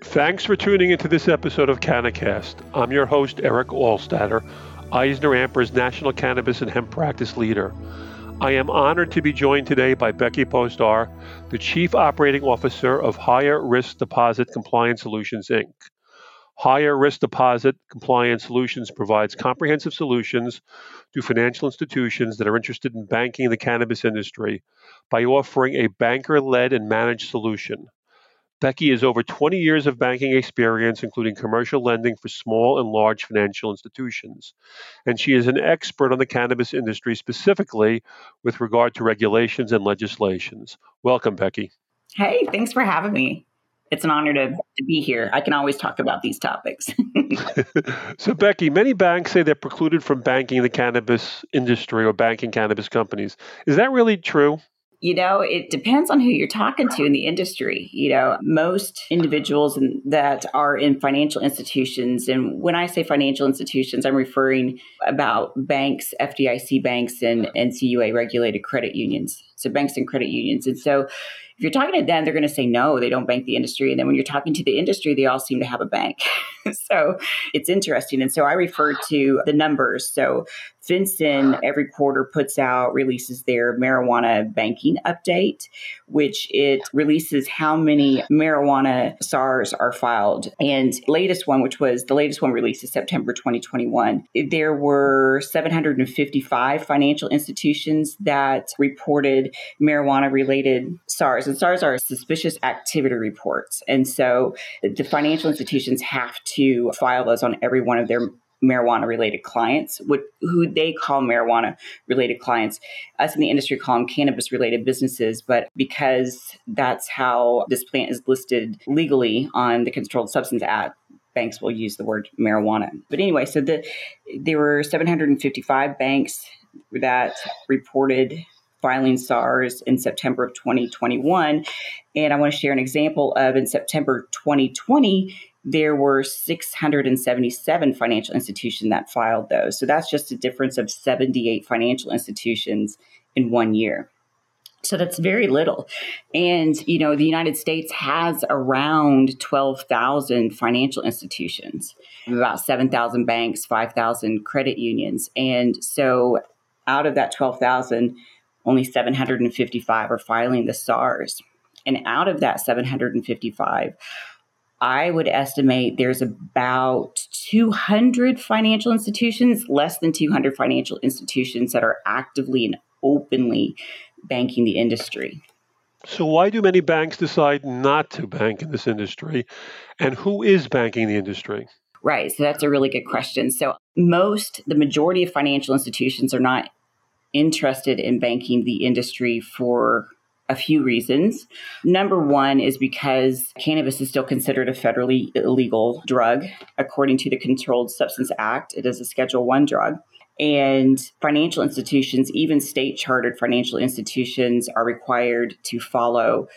Thanks for tuning into this episode of CannaCast. I'm your host, Eric Allstatter, EisnerAmper's National Cannabis and Hemp Practice Leader. I am honored to be joined today by Becky Postar, the Chief Operating Officer of Higher Risk Deposit Compliance Solutions, Inc. Higher Risk Deposit Compliance Solutions provides comprehensive solutions to financial institutions that are interested in banking the cannabis industry by offering a banker led and managed solution. Becky has over 20 years of banking experience, including commercial lending for small and large financial institutions. And she is an expert on the cannabis industry, specifically with regard to regulations and legislations. Welcome, Becky. Hey, thanks for having me. It's an honor to, to be here. I can always talk about these topics. so, Becky, many banks say they're precluded from banking the cannabis industry or banking cannabis companies. Is that really true? You know, it depends on who you're talking to in the industry. You know, most individuals in, that are in financial institutions, and when I say financial institutions, I'm referring about banks, FDIC banks, and NCUA regulated credit unions. So banks and credit unions. And so if you're talking to them, they're going to say no, they don't bank the industry. And then when you're talking to the industry, they all seem to have a bank. so it's interesting. And so I refer to the numbers. So FinCEN every quarter puts out, releases their marijuana banking update, which it releases how many marijuana SARs are filed. And latest one, which was the latest one released is September 2021, there were 755 financial institutions that reported marijuana related SARs. And SARs are suspicious activity reports. And so the financial institutions have to file those on every one of their marijuana related clients, what, who they call marijuana related clients. Us in the industry call them cannabis related businesses, but because that's how this plant is listed legally on the Controlled Substance Act, banks will use the word marijuana. But anyway, so the there were 755 banks that reported filing SARs in September of 2021. And I want to share an example of in September 2020, there were 677 financial institutions that filed those. So that's just a difference of 78 financial institutions in one year. So that's very little. And, you know, the United States has around 12,000 financial institutions, about 7,000 banks, 5,000 credit unions. And so out of that 12,000, only 755 are filing the SARs. And out of that 755, I would estimate there's about 200 financial institutions, less than 200 financial institutions that are actively and openly banking the industry. So, why do many banks decide not to bank in this industry? And who is banking the industry? Right. So, that's a really good question. So, most, the majority of financial institutions are not interested in banking the industry for a few reasons. Number one is because cannabis is still considered a federally illegal drug. According to the Controlled Substance Act, it is a Schedule One drug. And financial institutions, even state chartered financial institutions, are required to follow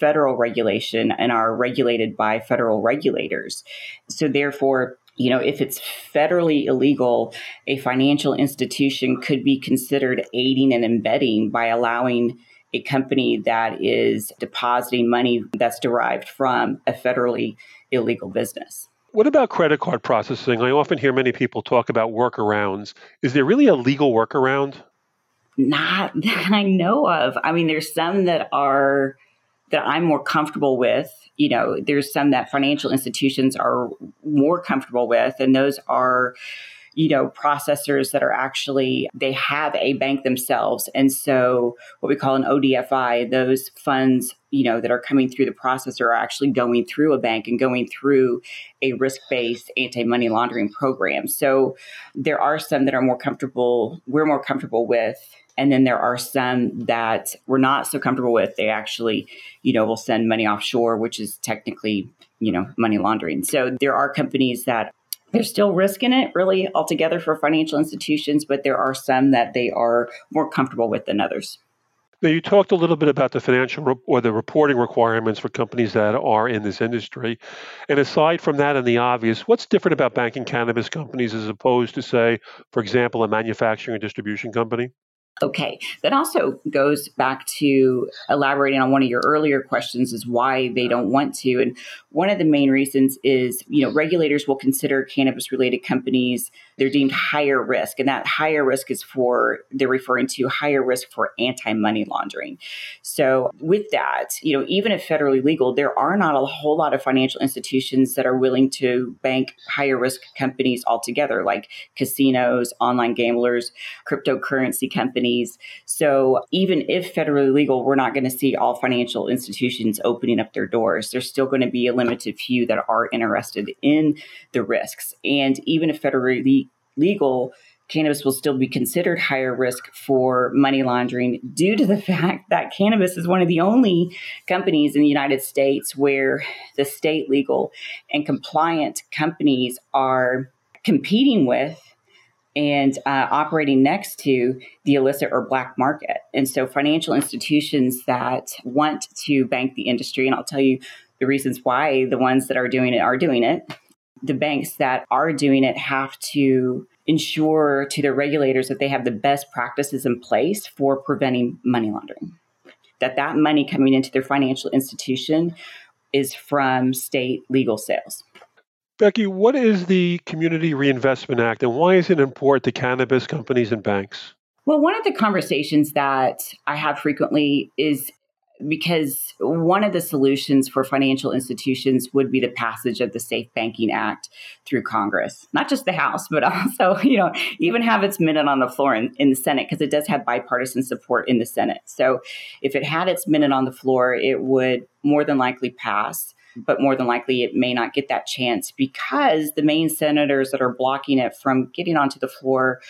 federal regulation and are regulated by federal regulators. So, therefore, you know, if it's federally illegal, a financial institution could be considered aiding and abetting by allowing a company that is depositing money that's derived from a federally illegal business. What about credit card processing? I often hear many people talk about workarounds. Is there really a legal workaround? Not that I know of. I mean, there's some that are that I'm more comfortable with. You know, there's some that financial institutions are more comfortable with, and those are you know processors that are actually they have a bank themselves. And so what we call an odfi those funds you know that are coming through the processor are actually going through a bank and going through a risk-based anti-money laundering program. So there are some that are more comfortable we're more comfortable with. And then there are some that we're not so comfortable with. They actually you know will send money offshore which is technically you know money laundering. So there are companies that there's still risk in it, really, altogether for financial institutions, but there are some that they are more comfortable with than others. Now, you talked a little bit about the financial or the reporting requirements for companies that are in this industry. And aside from that and the obvious, what's different about banking cannabis companies as opposed to, say, for example, a manufacturing and distribution company? Okay, that also goes back to elaborating on one of your earlier questions is why they don't want to. And one of the main reasons is, you know, regulators will consider cannabis related companies, they're deemed higher risk. And that higher risk is for, they're referring to higher risk for anti money laundering. So with that, you know, even if federally legal, there are not a whole lot of financial institutions that are willing to bank higher risk companies altogether, like casinos, online gamblers, cryptocurrency companies. So even if federally legal, we're not going to see all financial institutions opening up their doors. There's still going to be a limited few that are interested in the risks. And even if federally legal, cannabis will still be considered higher risk for money laundering due to the fact that cannabis is one of the only companies in the United States where the state legal and compliant companies are competing with and uh, operating next to the illicit or black market. And so, financial institutions that want to bank the industry, and I'll tell you the reasons why the ones that are doing it are doing it. The banks that are doing it have to ensure to their regulators that they have the best practices in place for preventing money laundering. That that money coming into their financial institution is from state legal sales. Becky, what is the Community Reinvestment Act and why is it important to cannabis companies and banks? Well, one of the conversations that I have frequently is because one of the solutions for financial institutions would be the passage of the Safe Banking Act through Congress, not just the House, but also, you know, even have its minute on the floor in, in the Senate, because it does have bipartisan support in the Senate. So if it had its minute on the floor, it would more than likely pass. But more than likely, it may not get that chance because the main senators that are blocking it from getting onto the floor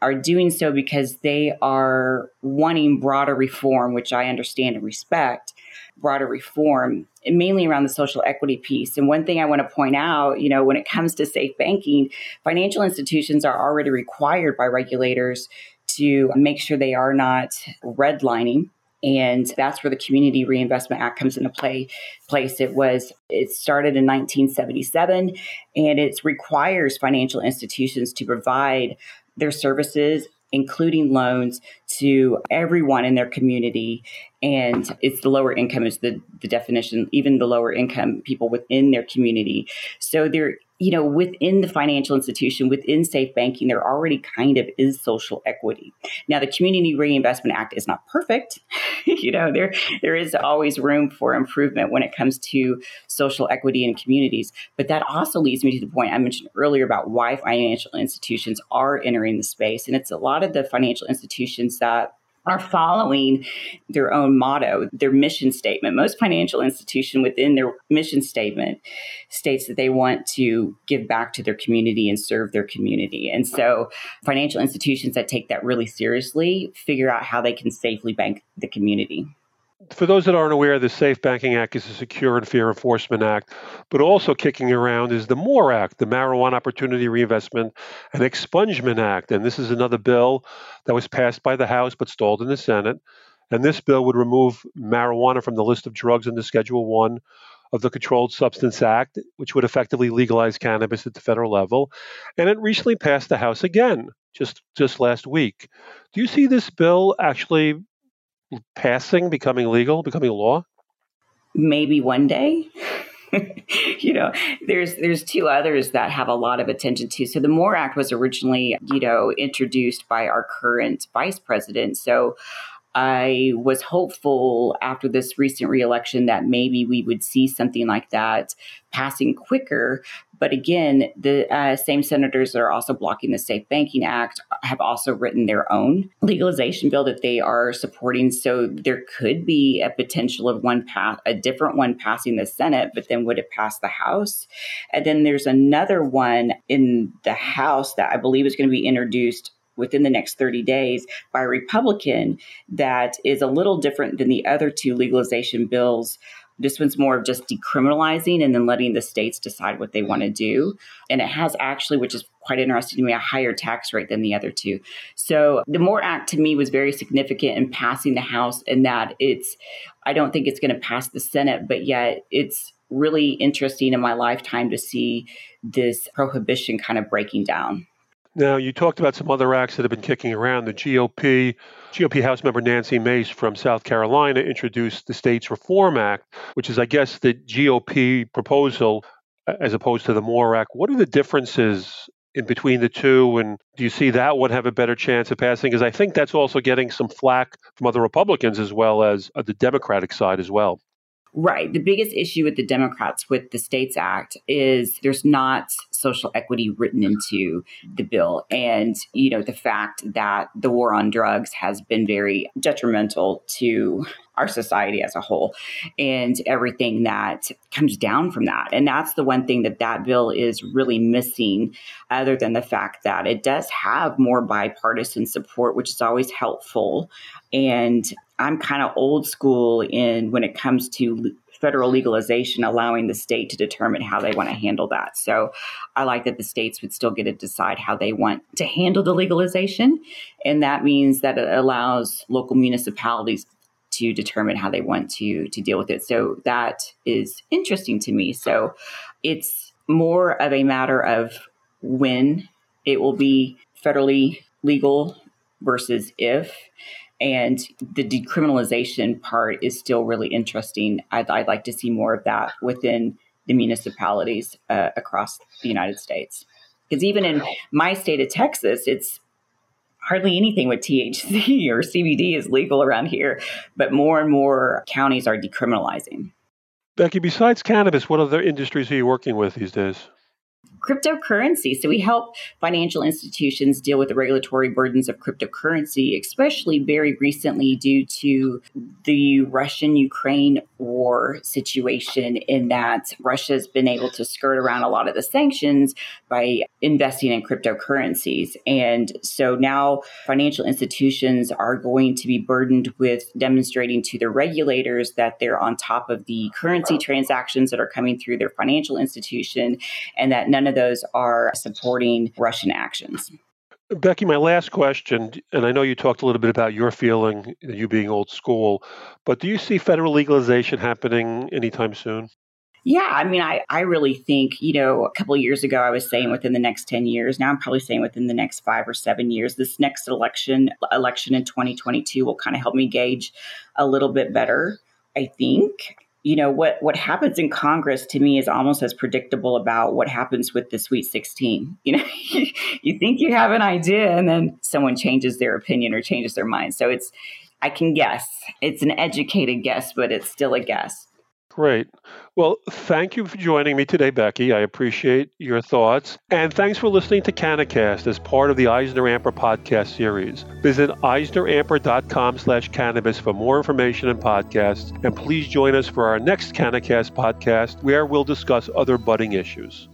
are doing so because they are wanting broader reform, which I understand and respect, broader reform, mainly around the social equity piece. And one thing I want to point out, you know, when it comes to safe banking, financial institutions are already required by regulators to make sure they are not redlining and that's where the community reinvestment act comes into play place it was it started in 1977 and it requires financial institutions to provide their services, including loans to everyone in their community. And it's the lower income is the, the definition, even the lower income people within their community. So they're you know, within the financial institution, within safe banking, there already kind of is social equity. Now, the Community Reinvestment Act is not perfect. you know, there there is always room for improvement when it comes to social equity in communities. But that also leads me to the point I mentioned earlier about why financial institutions are entering the space, and it's a lot of the financial institutions that are following their own motto, their mission statement. Most financial institution within their mission statement states that they want to give back to their community and serve their community. And so financial institutions that take that really seriously figure out how they can safely bank the community for those that aren't aware, the Safe Banking Act is a Secure and Fair Enforcement Act, but also kicking around is the MORE Act, the Marijuana Opportunity Reinvestment and Expungement Act. And this is another bill that was passed by the House but stalled in the Senate. And this bill would remove marijuana from the list of drugs the Schedule 1 of the Controlled Substance Act, which would effectively legalize cannabis at the federal level. And it recently passed the House again, just just last week. Do you see this bill actually passing, becoming legal, becoming law? Maybe one day. you know, there's there's two others that have a lot of attention to. So the MORE Act was originally, you know, introduced by our current vice president. So I was hopeful after this recent reelection that maybe we would see something like that passing quicker. But again, the uh, same senators that are also blocking the Safe Banking Act have also written their own legalization bill that they are supporting. So there could be a potential of one path, a different one passing the Senate, but then would it pass the House? And then there's another one in the House that I believe is going to be introduced within the next 30 days by a Republican that is a little different than the other two legalization bills. This one's more of just decriminalizing and then letting the states decide what they want to do. And it has actually, which is quite interesting to me, a higher tax rate than the other two. So the MORE Act to me was very significant in passing the House in that it's, I don't think it's going to pass the Senate, but yet it's really interesting in my lifetime to see this prohibition kind of breaking down. Now, you talked about some other acts that have been kicking around. The GOP, GOP House member Nancy Mace from South Carolina introduced the States Reform Act, which is, I guess, the GOP proposal as opposed to the MORE Act. What are the differences in between the two? And do you see that one have a better chance of passing? Because I think that's also getting some flack from other Republicans as well as uh, the Democratic side as well. Right. The biggest issue with the Democrats with the States Act is there's not social equity written into the bill. And, you know, the fact that the war on drugs has been very detrimental to our society as a whole and everything that comes down from that. And that's the one thing that that bill is really missing, other than the fact that it does have more bipartisan support, which is always helpful. And I'm kind of old school in when it comes to federal legalization, allowing the state to determine how they want to handle that. So I like that the states would still get to decide how they want to handle the legalization. And that means that it allows local municipalities to determine how they want to to deal with it. So that is interesting to me. So it's more of a matter of when it will be federally legal versus if. And the decriminalization part is still really interesting. I'd, I'd like to see more of that within the municipalities uh, across the United States. Because even in my state of Texas, it's hardly anything with THC or CBD is legal around here, but more and more counties are decriminalizing. Becky, besides cannabis, what other industries are you working with these days? Cryptocurrency. So we help financial institutions deal with the regulatory burdens of cryptocurrency, especially very recently due to the Russian Ukraine war situation, in that Russia's been able to skirt around a lot of the sanctions by investing in cryptocurrencies. And so now financial institutions are going to be burdened with demonstrating to their regulators that they're on top of the currency transactions that are coming through their financial institution and that none of those are supporting Russian actions. Becky, my last question, and I know you talked a little bit about your feeling, you being old school, but do you see federal legalization happening anytime soon? Yeah, I mean, I, I really think, you know, a couple of years ago, I was saying within the next 10 years. Now I'm probably saying within the next five or seven years. This next election, election in 2022, will kind of help me gauge a little bit better, I think you know what what happens in congress to me is almost as predictable about what happens with the sweet 16 you know you think you have an idea and then someone changes their opinion or changes their mind. So it's i can guess. It's an educated guess but it's still a guess Great. Well, thank you for joining me today, Becky. I appreciate your thoughts. And thanks for listening to CannaCast as part of the EisnerAmper podcast series. Visit eisneramper.com slash cannabis for more information and podcasts. And please join us for our next CannaCast podcast where we'll discuss other budding issues.